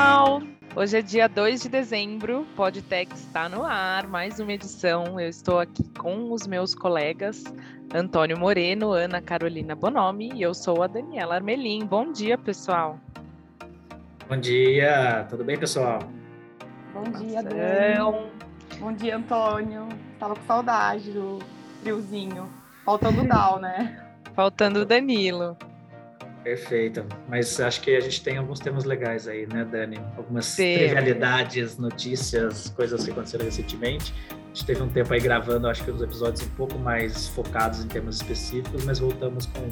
pessoal! Hoje é dia 2 de dezembro, Podtech está no ar, mais uma edição. Eu estou aqui com os meus colegas Antônio Moreno, Ana Carolina Bonomi e eu sou a Daniela Armelim. Bom dia, pessoal! Bom dia, tudo bem, pessoal? Bom dia, Dani. Bom dia, Antônio. Tava com saudade do friozinho. Faltando o Dal, né? Faltando o Danilo. Perfeito. Mas acho que a gente tem alguns temas legais aí, né, Dani? Algumas Sim. trivialidades, notícias, coisas que aconteceram recentemente. A gente teve um tempo aí gravando, acho que uns episódios um pouco mais focados em temas específicos, mas voltamos com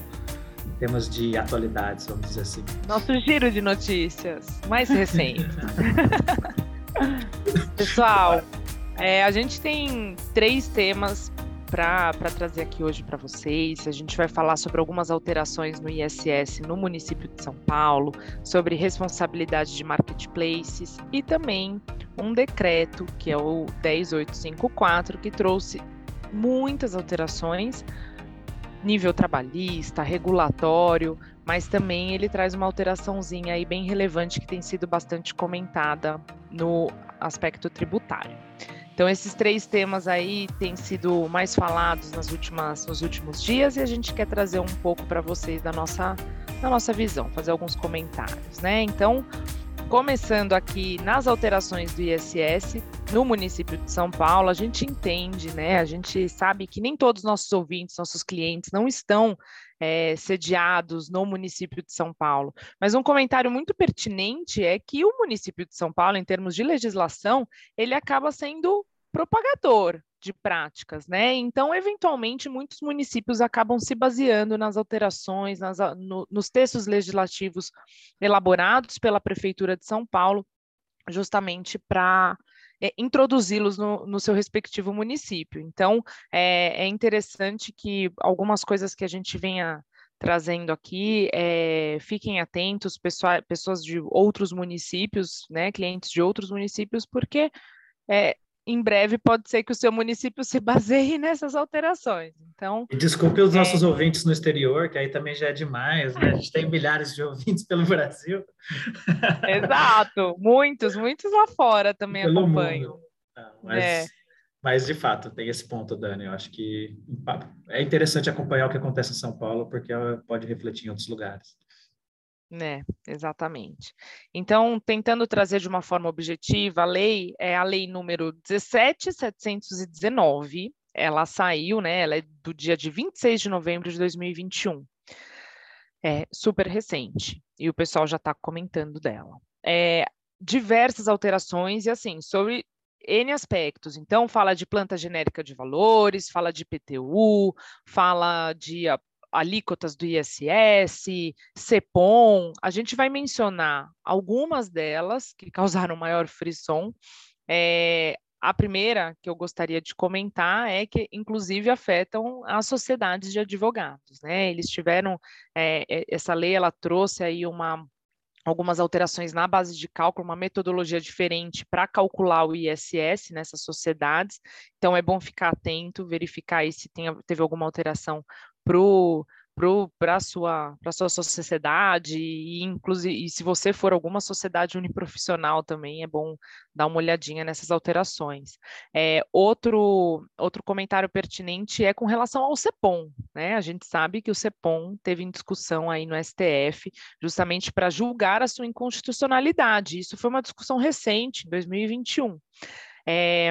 temas de atualidades, vamos dizer assim. Nosso giro de notícias mais recente. Pessoal, é, a gente tem três temas para trazer aqui hoje para vocês. A gente vai falar sobre algumas alterações no ISS no município de São Paulo, sobre responsabilidade de marketplaces e também um decreto, que é o 10854, que trouxe muitas alterações nível trabalhista, regulatório, mas também ele traz uma alteraçãozinha aí bem relevante que tem sido bastante comentada no aspecto tributário. Então, esses três temas aí têm sido mais falados nas últimas, nos últimos dias e a gente quer trazer um pouco para vocês da nossa, da nossa visão, fazer alguns comentários, né? Então, começando aqui nas alterações do ISS no município de São Paulo, a gente entende, né? A gente sabe que nem todos os nossos ouvintes, nossos clientes não estão é, sediados no município de São Paulo. Mas um comentário muito pertinente é que o município de São Paulo, em termos de legislação, ele acaba sendo propagador de práticas, né? Então, eventualmente, muitos municípios acabam se baseando nas alterações, nas, no, nos textos legislativos elaborados pela Prefeitura de São Paulo, justamente para é, introduzi-los no, no, seu respectivo município. Então, é, é, interessante que algumas coisas que a gente venha trazendo aqui, é, fiquem atentos, pessoa, pessoas de outros municípios, né, clientes de outros municípios, porque é, em breve pode ser que o seu município se baseie nessas alterações. Então, e desculpe os é... nossos ouvintes no exterior, que aí também já é demais, né? A gente tem milhares de ouvintes pelo Brasil. Exato, muitos, muitos lá fora também pelo acompanham. Não, mas, é. mas, de fato, tem esse ponto, Dani. Eu acho que é interessante acompanhar o que acontece em São Paulo, porque pode refletir em outros lugares. Né, exatamente. Então, tentando trazer de uma forma objetiva, a lei é a lei número 17719, ela saiu, né, ela é do dia de 26 de novembro de 2021. É super recente, e o pessoal já está comentando dela. É, diversas alterações, e assim, sobre N aspectos. Então, fala de planta genérica de valores, fala de PTU, fala de alíquotas do ISS, CEPOM, a gente vai mencionar algumas delas que causaram maior frisson. É, a primeira que eu gostaria de comentar é que, inclusive, afetam as sociedades de advogados. Né? Eles tiveram, é, essa lei ela trouxe aí uma, algumas alterações na base de cálculo, uma metodologia diferente para calcular o ISS nessas sociedades. Então, é bom ficar atento, verificar se tem, teve alguma alteração para a sua, sua sociedade, e inclusive e se você for alguma sociedade uniprofissional também, é bom dar uma olhadinha nessas alterações. É, outro, outro comentário pertinente é com relação ao CEPOM, né? A gente sabe que o CEPOM teve em discussão aí no STF, justamente para julgar a sua inconstitucionalidade. Isso foi uma discussão recente, em 2021. É,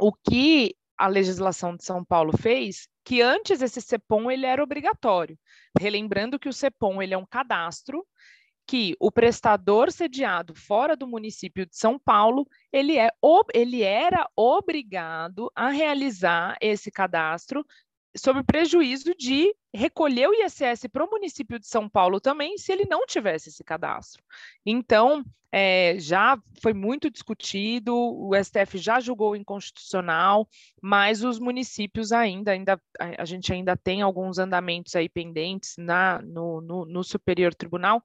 o que a legislação de São Paulo fez que antes esse CEPOM ele era obrigatório. Relembrando que o CEPOM ele é um cadastro que o prestador sediado fora do município de São Paulo, ele, é, ele era obrigado a realizar esse cadastro sob prejuízo de recolher o ISS para o município de São Paulo também, se ele não tivesse esse cadastro. Então, é, já foi muito discutido, o STF já julgou inconstitucional, mas os municípios ainda, ainda a gente ainda tem alguns andamentos aí pendentes na, no, no, no Superior Tribunal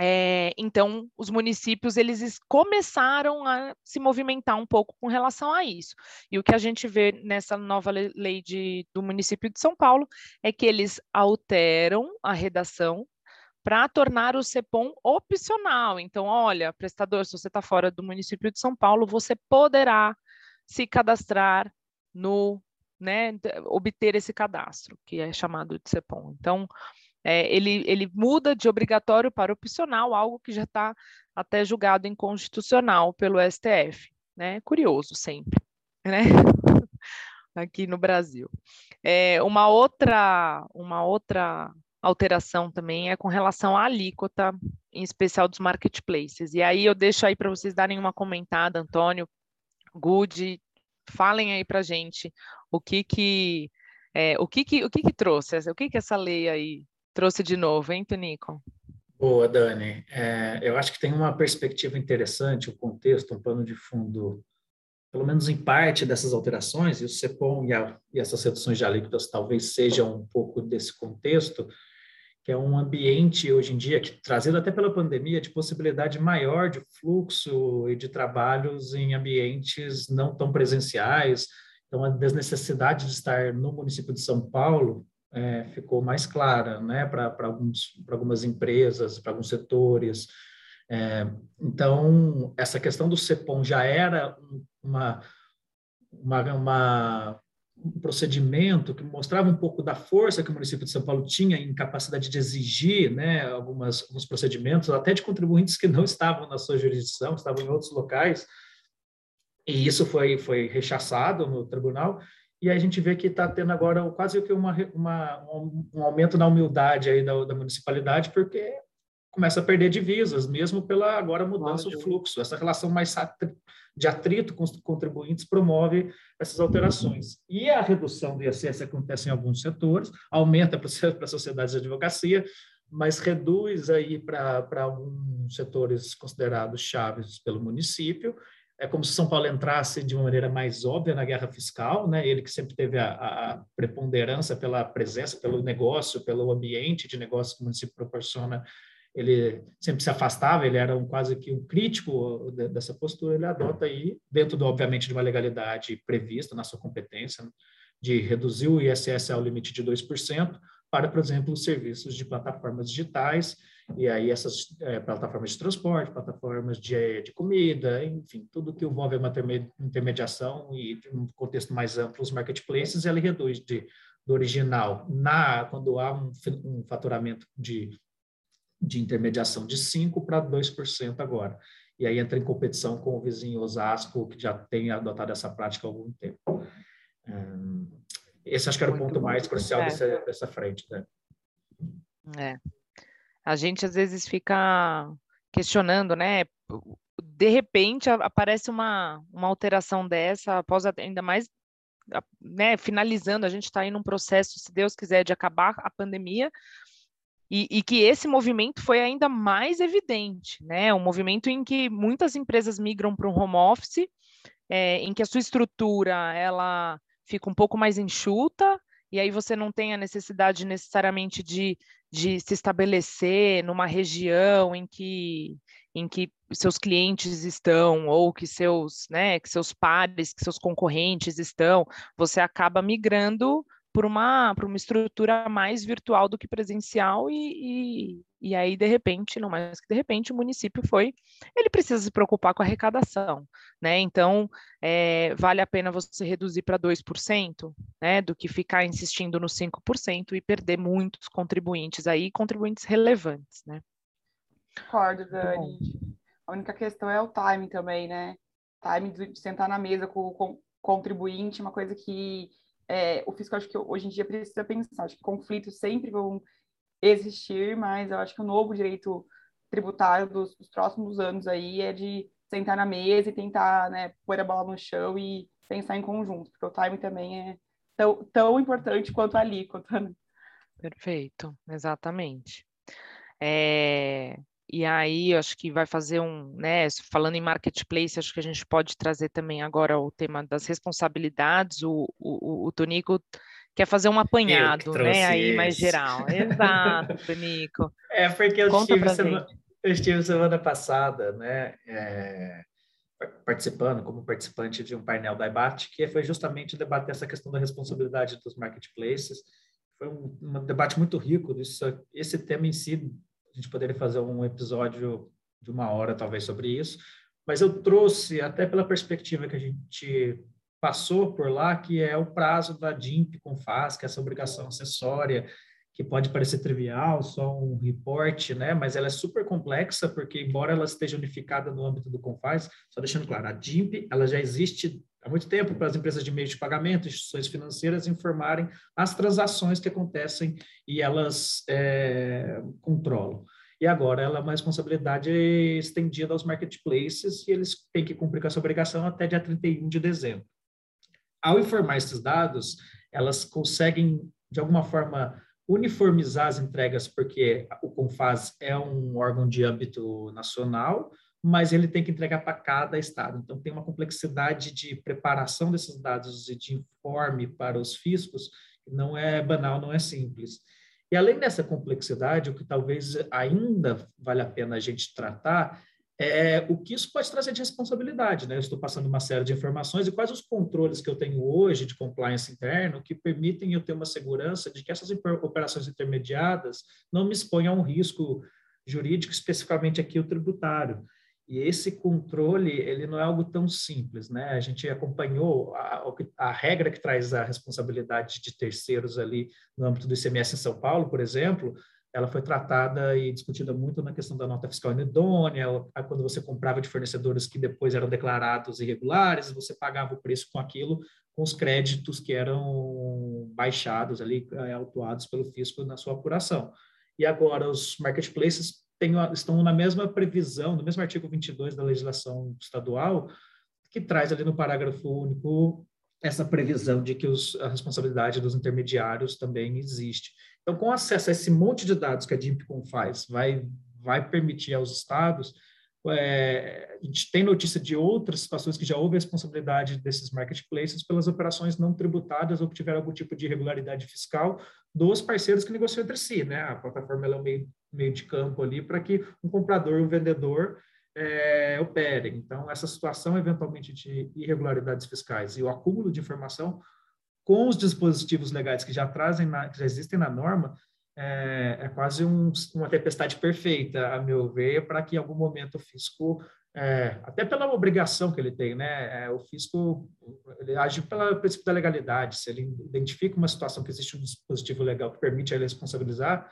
é, então, os municípios eles começaram a se movimentar um pouco com relação a isso. E o que a gente vê nessa nova lei de, do município de São Paulo é que eles alteram a redação para tornar o CEPOM opcional. Então, olha, prestador, se você está fora do município de São Paulo, você poderá se cadastrar no, né, obter esse cadastro, que é chamado de CEPOM. Então, é, ele, ele muda de obrigatório para opcional, algo que já está até julgado inconstitucional pelo STF. Né? Curioso sempre, né? aqui no Brasil. É, uma outra, uma outra alteração também é com relação à alíquota, em especial dos marketplaces. E aí eu deixo aí para vocês darem uma comentada, Antônio, Good, falem aí para gente o que que é, o que que o que que trouxe, o que que essa lei aí trouxe de novo, hein, Tonico? Boa, Dani. É, eu acho que tem uma perspectiva interessante, o contexto, um pano de fundo, pelo menos em parte dessas alterações, e o CEPOM e, a, e essas reduções de alíquotas talvez sejam um pouco desse contexto, que é um ambiente hoje em dia, que, trazido até pela pandemia, de possibilidade maior de fluxo e de trabalhos em ambientes não tão presenciais. Então, a desnecessidade de estar no município de São Paulo é, ficou mais clara né, para algumas empresas, para alguns setores. É, então, essa questão do CEPOM já era uma, uma, uma, um procedimento que mostrava um pouco da força que o município de São Paulo tinha em capacidade de exigir né, algumas, alguns procedimentos, até de contribuintes que não estavam na sua jurisdição, estavam em outros locais, e isso foi, foi rechaçado no tribunal, e a gente vê que está tendo agora quase que uma, uma, um aumento na humildade aí da, da, municipalidade, porque começa a perder divisas, mesmo pela agora mudança do fluxo. Essa relação mais de atrito com os contribuintes promove essas alterações. E a redução do ISS acontece em alguns setores, aumenta para as sociedades de advocacia, mas reduz aí para alguns setores considerados chaves pelo município é como se São Paulo entrasse de uma maneira mais óbvia na guerra fiscal, né? Ele que sempre teve a, a preponderância pela presença, pelo negócio, pelo ambiente de negócio que o município proporciona, ele sempre se afastava, ele era um, quase que um crítico dessa postura, ele adota aí, dentro, do, obviamente, de uma legalidade prevista na sua competência, né? de reduzir o ISS ao limite de 2%, para, por exemplo, os serviços de plataformas digitais, e aí essas é, plataformas de transporte, plataformas de, de comida, enfim, tudo que envolve uma intermediação e, um contexto mais amplo, os marketplaces, ele reduz de, do original, na, quando há um, um faturamento de, de intermediação de 5% para 2% agora. E aí entra em competição com o vizinho Osasco, que já tem adotado essa prática há algum tempo. Esse acho que era o ponto mais crucial é. dessa, dessa frente, né? É, a gente às vezes fica questionando, né? De repente aparece uma, uma alteração dessa, após ainda mais, né, finalizando, a gente está aí num processo, se Deus quiser, de acabar a pandemia, e, e, que esse movimento foi ainda mais evidente, né? Um movimento em que muitas empresas migram para um home office, é, em que a sua estrutura ela fica um pouco mais enxuta, e aí você não tem a necessidade necessariamente de, de se estabelecer numa região em que, em que seus clientes estão ou que seus, né, que seus pares, que seus concorrentes estão, você acaba migrando por uma, por uma estrutura mais virtual do que presencial e, e, e, aí, de repente, não mais que de repente, o município foi, ele precisa se preocupar com a arrecadação, né? Então, é, vale a pena você reduzir para 2%, né, do que ficar insistindo no 5% e perder muitos contribuintes aí, contribuintes relevantes, né? Concordo, Dani. A única questão é o timing também, né? Timing de sentar na mesa com o contribuinte, uma coisa que é, o fiscal acho que hoje em dia precisa pensar. Acho que conflitos sempre vão existir, mas eu acho que o novo direito tributário dos, dos próximos anos aí é de sentar na mesa e tentar né, pôr a bola no chão e pensar em conjunto, porque o time também é tão, tão importante quanto a alíquota. Perfeito, exatamente. É, e aí, acho que vai fazer um, né, falando em marketplace, acho que a gente pode trazer também agora o tema das responsabilidades. O, o, o Tonico quer fazer um apanhado, né, aí mais geral. Exato, Tonico. É, porque eu estive, semana, eu estive semana passada, né, é, participando, como participante de um painel da IBAT, que foi justamente debater essa questão da responsabilidade dos marketplaces. Foi um, um debate muito rico, isso, esse tema em si gente poderia fazer um episódio de uma hora, talvez, sobre isso. Mas eu trouxe, até pela perspectiva que a gente passou por lá, que é o prazo da DIMP com FAS, que é essa obrigação acessória, que pode parecer trivial, só um reporte, né? Mas ela é super complexa, porque embora ela esteja unificada no âmbito do Confaz, só deixando claro, a DIMP, ela já existe há muito tempo para as empresas de meio de pagamento, instituições financeiras informarem as transações que acontecem e elas é, controlam. E agora ela é uma responsabilidade estendida aos marketplaces e eles têm que cumprir com essa obrigação até dia 31 de dezembro. Ao informar esses dados, elas conseguem, de alguma forma, uniformizar as entregas, porque o Confaz é um órgão de âmbito nacional, mas ele tem que entregar para cada estado. Então, tem uma complexidade de preparação desses dados e de informe para os fiscos que não é banal, não é simples. E além dessa complexidade, o que talvez ainda vale a pena a gente tratar é o que isso pode trazer de responsabilidade. Né? Eu estou passando uma série de informações e quais os controles que eu tenho hoje de compliance interno que permitem eu ter uma segurança de que essas operações intermediadas não me exponham a um risco jurídico, especificamente aqui o tributário. E esse controle, ele não é algo tão simples, né? A gente acompanhou a, a, regra que traz a responsabilidade de terceiros ali no âmbito do ICMS em São Paulo, por exemplo, ela foi tratada e discutida muito na questão da nota fiscal inidônea, quando você comprava de fornecedores que depois eram declarados irregulares, você pagava o preço com aquilo, com os créditos que eram baixados ali, eh, autuados pelo fisco na sua apuração. E agora os marketplaces tem, estão na mesma previsão, no mesmo artigo 22 da legislação estadual, que traz ali no parágrafo único essa previsão de que os, a responsabilidade dos intermediários também existe. Então, com acesso a esse monte de dados que a DIMPCOM faz, vai, vai permitir aos estados é, a gente tem notícia de outras situações que já houve responsabilidade desses marketplaces pelas operações não tributadas ou que tiveram algum tipo de irregularidade fiscal dos parceiros que negociam entre si, né? A plataforma é um meio, meio de campo ali para que um comprador e um vendedor é, operem. Então, essa situação, eventualmente, de irregularidades fiscais e o acúmulo de informação com os dispositivos legais que já trazem, na, que já existem na norma, é, é quase um, uma tempestade perfeita, a meu ver, para que em algum momento o fisco, é, até pela obrigação que ele tem, né, é, o fisco ele age pelo princípio da legalidade, se ele identifica uma situação que existe um dispositivo legal que permite ele responsabilizar,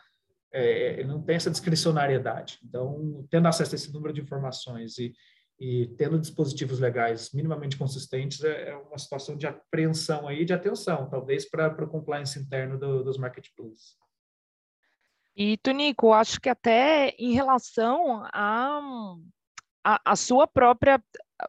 é, ele não tem essa discricionariedade. Então, tendo acesso a esse número de informações e, e tendo dispositivos legais minimamente consistentes, é, é uma situação de apreensão aí, de atenção, talvez para o compliance interno do, dos marketplaces. E, Tunico, acho que até em relação a, a, a sua própria,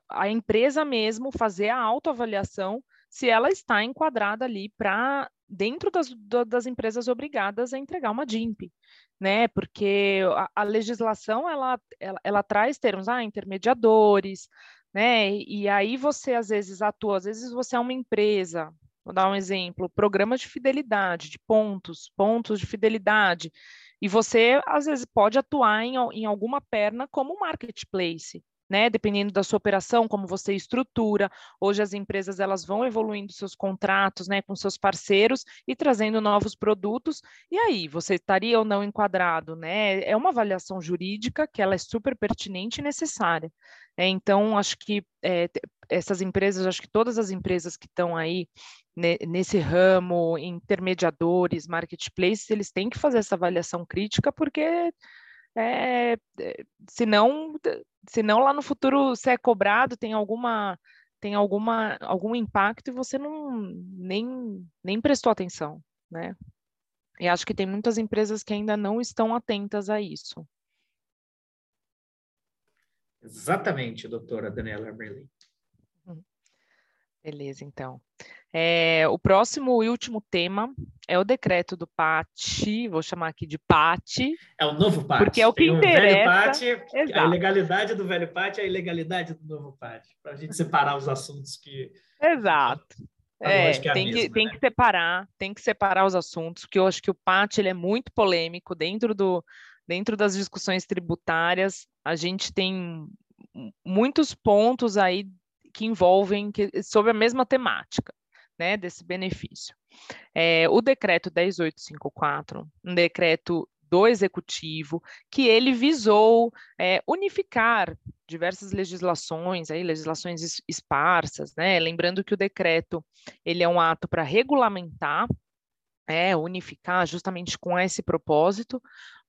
a empresa mesmo fazer a autoavaliação se ela está enquadrada ali para dentro das, das empresas obrigadas a entregar uma DIMP, né? Porque a, a legislação ela, ela, ela, traz termos, ah, intermediadores, né? E, e aí você às vezes atua, às vezes você é uma empresa, Vou dar um exemplo: programa de fidelidade, de pontos, pontos de fidelidade. E você, às vezes, pode atuar em, em alguma perna como marketplace. Né, dependendo da sua operação, como você estrutura. Hoje as empresas elas vão evoluindo seus contratos, né, com seus parceiros e trazendo novos produtos. E aí, você estaria ou não enquadrado, né? É uma avaliação jurídica que ela é super pertinente e necessária. É, então, acho que é, essas empresas, acho que todas as empresas que estão aí nesse ramo, intermediadores, marketplaces, eles têm que fazer essa avaliação crítica, porque é, é senão, senão lá no futuro você é cobrado, tem alguma tem alguma algum impacto e você não nem, nem prestou atenção, né? E acho que tem muitas empresas que ainda não estão atentas a isso. Exatamente, doutora Daniela Merlin. Beleza, então. É, o próximo e último tema é o decreto do PAT, vou chamar aqui de PAT. É o novo PAT. Porque é o que Tem interessa. O velho PAT, a ilegalidade do velho PAT e a ilegalidade do novo PAT, para a gente separar os assuntos que... Exato. É, é tem, mesma, que, tem né? que separar, tem que separar os assuntos, porque eu acho que o PAT ele é muito polêmico dentro, do, dentro das discussões tributárias. A gente tem muitos pontos aí que envolvem que, sobre a mesma temática, né, desse benefício. É, o decreto 10854, um decreto do executivo, que ele visou é, unificar diversas legislações, aí, legislações esparsas, né? Lembrando que o decreto ele é um ato para regulamentar, é, unificar justamente com esse propósito,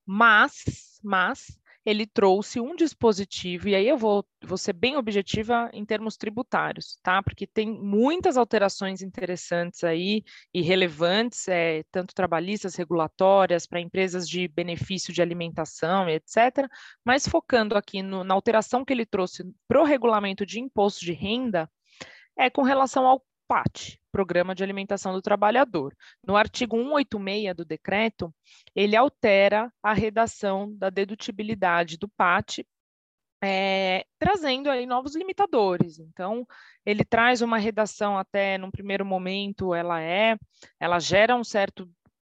mas, mas ele trouxe um dispositivo, e aí eu vou, vou ser bem objetiva em termos tributários, tá? Porque tem muitas alterações interessantes aí e relevantes, é, tanto trabalhistas, regulatórias, para empresas de benefício de alimentação, etc. Mas focando aqui no, na alteração que ele trouxe para o regulamento de imposto de renda, é com relação ao PAT, Programa de Alimentação do Trabalhador. No artigo 186 do decreto, ele altera a redação da dedutibilidade do PAT, é, trazendo aí novos limitadores. Então, ele traz uma redação até, num primeiro momento, ela é, ela gera um certo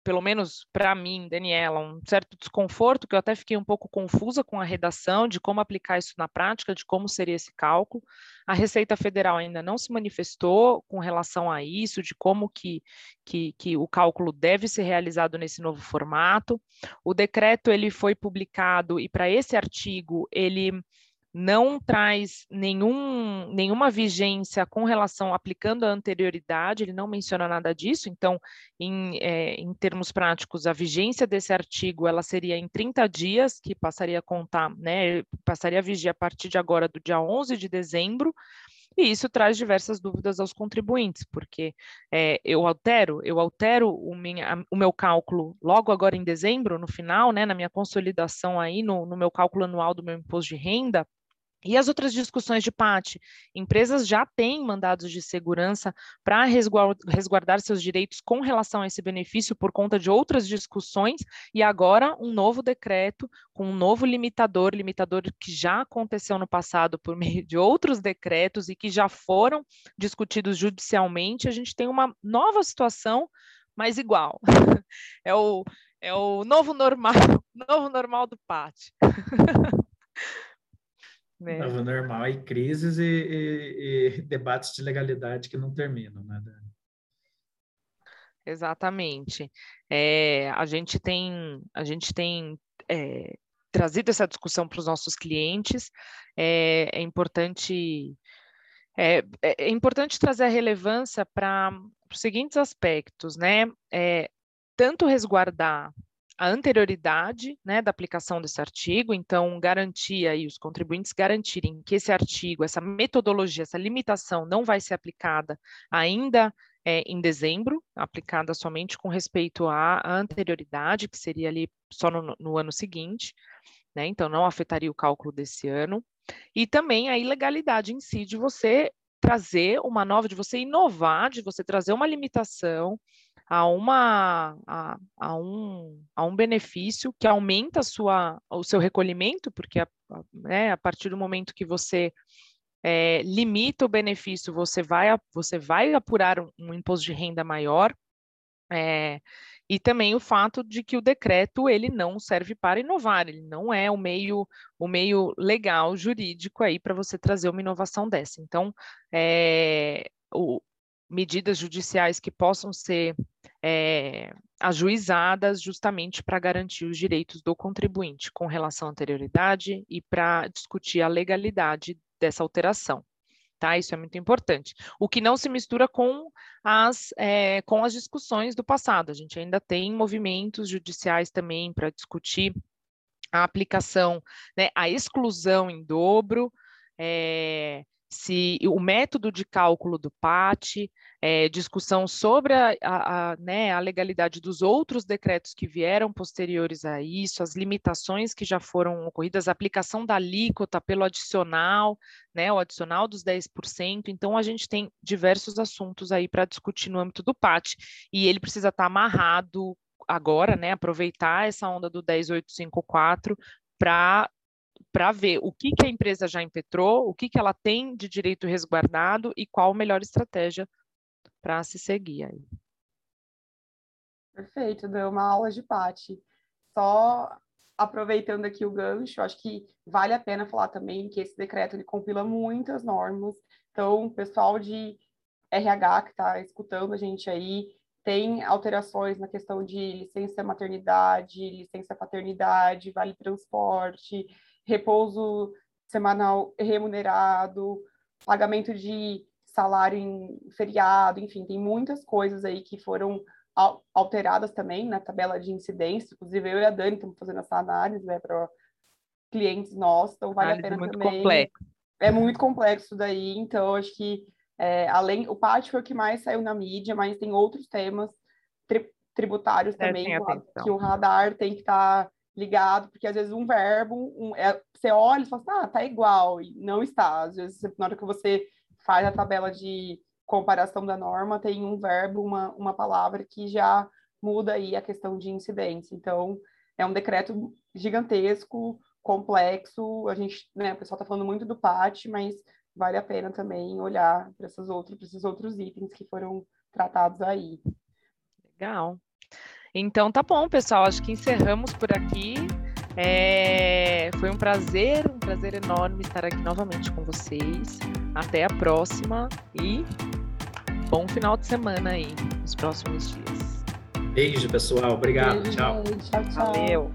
pelo menos para mim, Daniela, um certo desconforto, que eu até fiquei um pouco confusa com a redação, de como aplicar isso na prática, de como seria esse cálculo. A Receita Federal ainda não se manifestou com relação a isso, de como que, que, que o cálculo deve ser realizado nesse novo formato. O decreto ele foi publicado e para esse artigo ele não traz nenhum, nenhuma vigência com relação aplicando a anterioridade, ele não menciona nada disso, então, em, é, em termos práticos, a vigência desse artigo ela seria em 30 dias, que passaria a contar, né, passaria a vigir a partir de agora, do dia 11 de dezembro, e isso traz diversas dúvidas aos contribuintes, porque é, eu altero, eu altero o, minha, o, meu cálculo logo agora em dezembro, no final, né, na minha consolidação aí, no, no meu cálculo anual do meu imposto de renda, e as outras discussões de PAT? Empresas já têm mandados de segurança para resguardar seus direitos com relação a esse benefício por conta de outras discussões, e agora um novo decreto com um novo limitador, limitador que já aconteceu no passado por meio de outros decretos e que já foram discutidos judicialmente. A gente tem uma nova situação, mas igual. é o, é o novo normal, novo normal do PAT. Né? Novo normal e crises e, e, e, debates de legalidade que não terminam, né, Dani? Exatamente. É, a gente tem, a gente tem é, trazido essa discussão para os nossos clientes. É, é importante é, é, é, importante trazer a relevância para os seguintes aspectos, né? É, tanto resguardar a anterioridade né, da aplicação desse artigo, então garantir aí os contribuintes garantirem que esse artigo, essa metodologia, essa limitação não vai ser aplicada ainda é, em dezembro, aplicada somente com respeito à anterioridade, que seria ali só no, no ano seguinte, né, então não afetaria o cálculo desse ano, e também a ilegalidade em si de você trazer uma nova, de você inovar, de você trazer uma limitação a, uma, a, a, um, a um benefício que aumenta sua, o seu recolhimento, porque a, a, né, a partir do momento que você é, limita o benefício, você vai, você vai apurar um, um imposto de renda maior, é, e também o fato de que o decreto ele não serve para inovar, ele não é o meio o meio legal jurídico aí para você trazer uma inovação dessa. Então, é, o, medidas judiciais que possam ser é, ajuizadas justamente para garantir os direitos do contribuinte com relação à anterioridade e para discutir a legalidade dessa alteração. Tá? Isso é muito importante. O que não se mistura com as, é, com as discussões do passado. A gente ainda tem movimentos judiciais também para discutir a aplicação, né, a exclusão em dobro, é, se o método de cálculo do PAT, é, discussão sobre a, a, a, né, a, legalidade dos outros decretos que vieram posteriores a isso, as limitações que já foram ocorridas, a aplicação da alíquota pelo adicional, né, o adicional dos 10%. Então, a gente tem diversos assuntos aí para discutir no âmbito do PAT, e ele precisa estar tá amarrado agora, né, aproveitar essa onda do 10854 para para ver o que, que a empresa já impetrou, o que, que ela tem de direito resguardado e qual a melhor estratégia para se seguir aí. Perfeito, deu uma aula de Pati. Só aproveitando aqui o gancho, acho que vale a pena falar também que esse decreto ele compila muitas normas. Então, o pessoal de RH que está escutando a gente aí, tem alterações na questão de licença maternidade, licença paternidade, vale transporte, repouso semanal remunerado, pagamento de salário em feriado, enfim, tem muitas coisas aí que foram alteradas também na tabela de incidência. Inclusive, eu e a Dani estamos fazendo essa análise né, para clientes nossos, então vale a pena muito também. Complexo. É muito complexo daí, então acho que é, além o PAT foi o que mais saiu na mídia, mas tem outros temas tri, tributários também que, que o radar tem que estar tá ligado, porque às vezes um verbo, um, é, você olha e fala assim, ah, tá igual, e não está. Às vezes, na hora que você faz a tabela de comparação da norma, tem um verbo, uma, uma palavra que já muda aí a questão de incidência. Então, é um decreto gigantesco, complexo, a gente, né, o pessoal está falando muito do PAT, mas vale a pena também olhar para esses outros, esses outros itens que foram tratados aí. Legal. Então tá bom, pessoal. Acho que encerramos por aqui. É... Foi um prazer, um prazer enorme estar aqui novamente com vocês. Até a próxima e bom final de semana aí nos próximos dias. Beijo, pessoal. Obrigado. Beijo, tchau. Tchau, tchau. Valeu.